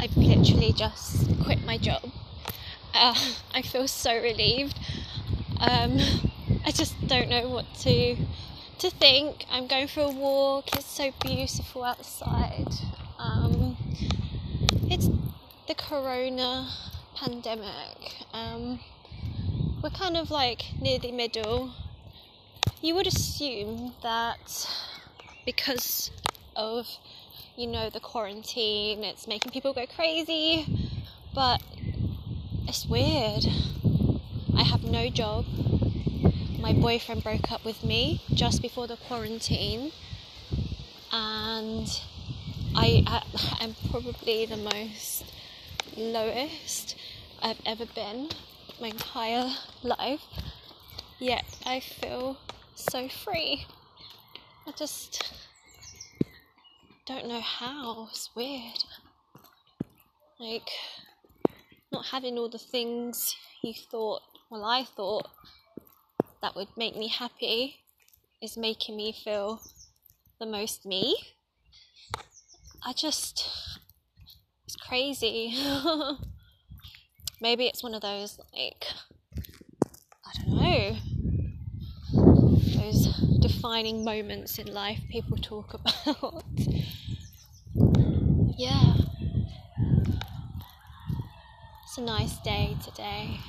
I've literally just quit my job. Uh, I feel so relieved. Um, I just don't know what to to think. I'm going for a walk. It's so beautiful outside. Um, it's the corona pandemic. Um, we're kind of like near the middle. You would assume that because of you know the quarantine, it's making people go crazy, but it's weird. I have no job. My boyfriend broke up with me just before the quarantine, and I, am probably the most lowest I've ever been my entire life. Yet I feel so free. I just don't know how. It's weird. Like, not having all the things you thought, well, I thought that would make me happy is making me feel the most me. I just, it's crazy. Maybe it's one of those, like, I don't know, those defining moments in life people talk about. yeah. It's a nice day today.